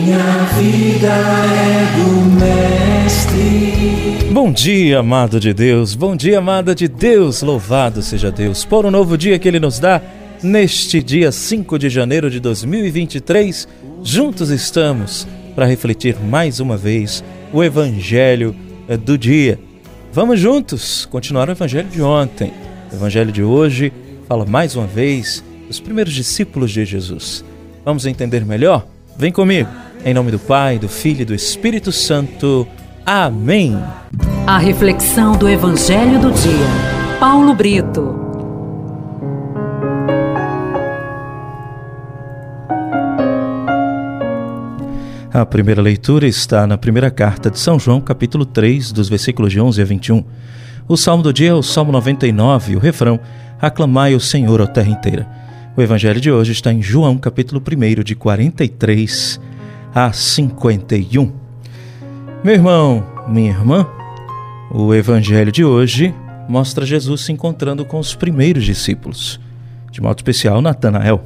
Minha vida é do Mestre. Bom dia, amado de Deus. Bom dia, amada de Deus. Louvado seja Deus por um novo dia que Ele nos dá. Neste dia 5 de janeiro de 2023, juntos estamos para refletir mais uma vez o Evangelho eh, do dia. Vamos juntos continuar o Evangelho de ontem. O Evangelho de hoje fala mais uma vez dos primeiros discípulos de Jesus. Vamos entender melhor? Vem comigo. Em nome do Pai, do Filho e do Espírito Santo. Amém. A reflexão do Evangelho do dia. Paulo Brito. A primeira leitura está na primeira carta de São João, capítulo 3, dos versículos de 11 a 21. O salmo do dia é o Salmo 99, o refrão: Aclamai o Senhor, ó terra inteira. O evangelho de hoje está em João, capítulo 1, de 43 a 51. Meu irmão, minha irmã, o evangelho de hoje mostra Jesus se encontrando com os primeiros discípulos, de modo especial Natanael,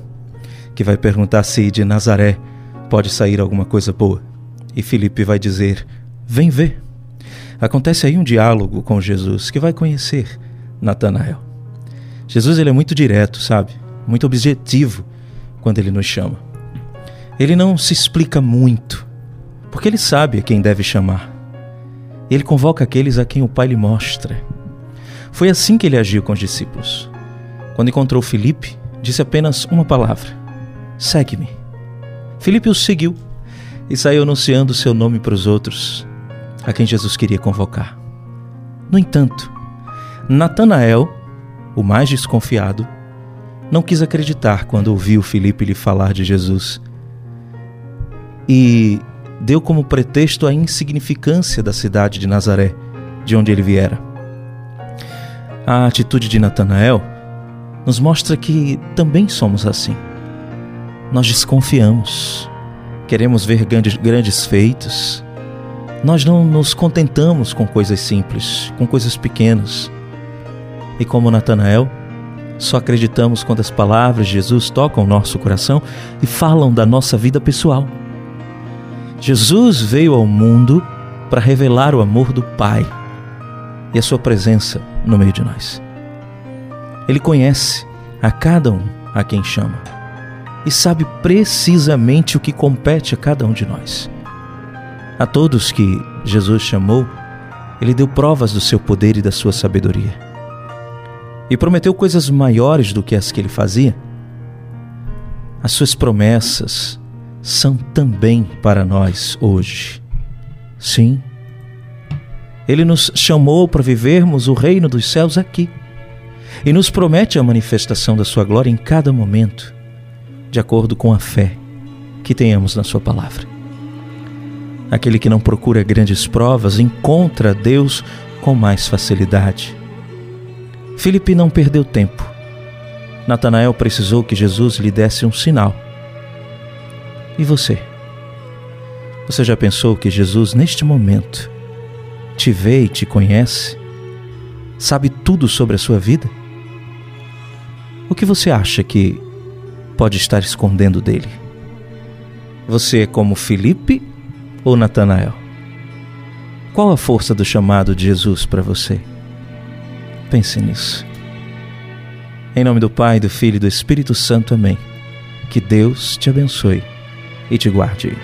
que vai perguntar se de Nazaré pode sair alguma coisa boa. E Felipe vai dizer: Vem ver. Acontece aí um diálogo com Jesus que vai conhecer Natanael. Jesus ele é muito direto, sabe? Muito objetivo quando ele nos chama. Ele não se explica muito, porque ele sabe a quem deve chamar. Ele convoca aqueles a quem o Pai lhe mostra. Foi assim que ele agiu com os discípulos. Quando encontrou Felipe, disse apenas uma palavra: Segue-me. Filipe o seguiu e saiu anunciando seu nome para os outros, a quem Jesus queria convocar. No entanto, Natanael, o mais desconfiado, não quis acreditar quando ouviu Filipe lhe falar de Jesus e deu como pretexto a insignificância da cidade de Nazaré, de onde ele viera. A atitude de Natanael nos mostra que também somos assim nós desconfiamos, queremos ver grandes, grandes feitos. Nós não nos contentamos com coisas simples, com coisas pequenas. E como Natanael, só acreditamos quando as palavras de Jesus tocam o nosso coração e falam da nossa vida pessoal. Jesus veio ao mundo para revelar o amor do Pai e a sua presença no meio de nós. Ele conhece a cada um a quem chama e sabe precisamente o que compete a cada um de nós. A todos que Jesus chamou, ele deu provas do seu poder e da sua sabedoria. E prometeu coisas maiores do que as que ele fazia. As suas promessas são também para nós hoje. Sim, ele nos chamou para vivermos o reino dos céus aqui e nos promete a manifestação da sua glória em cada momento de acordo com a fé que tenhamos na Sua palavra. Aquele que não procura grandes provas encontra Deus com mais facilidade. Filipe não perdeu tempo. Natanael precisou que Jesus lhe desse um sinal. E você? Você já pensou que Jesus, neste momento, te vê e te conhece? Sabe tudo sobre a sua vida? O que você acha que pode estar escondendo dele? Você é como Felipe ou Natanael? Qual a força do chamado de Jesus para você? Pense nisso. Em nome do Pai, do Filho e do Espírito Santo, amém. Que Deus te abençoe e te guarde.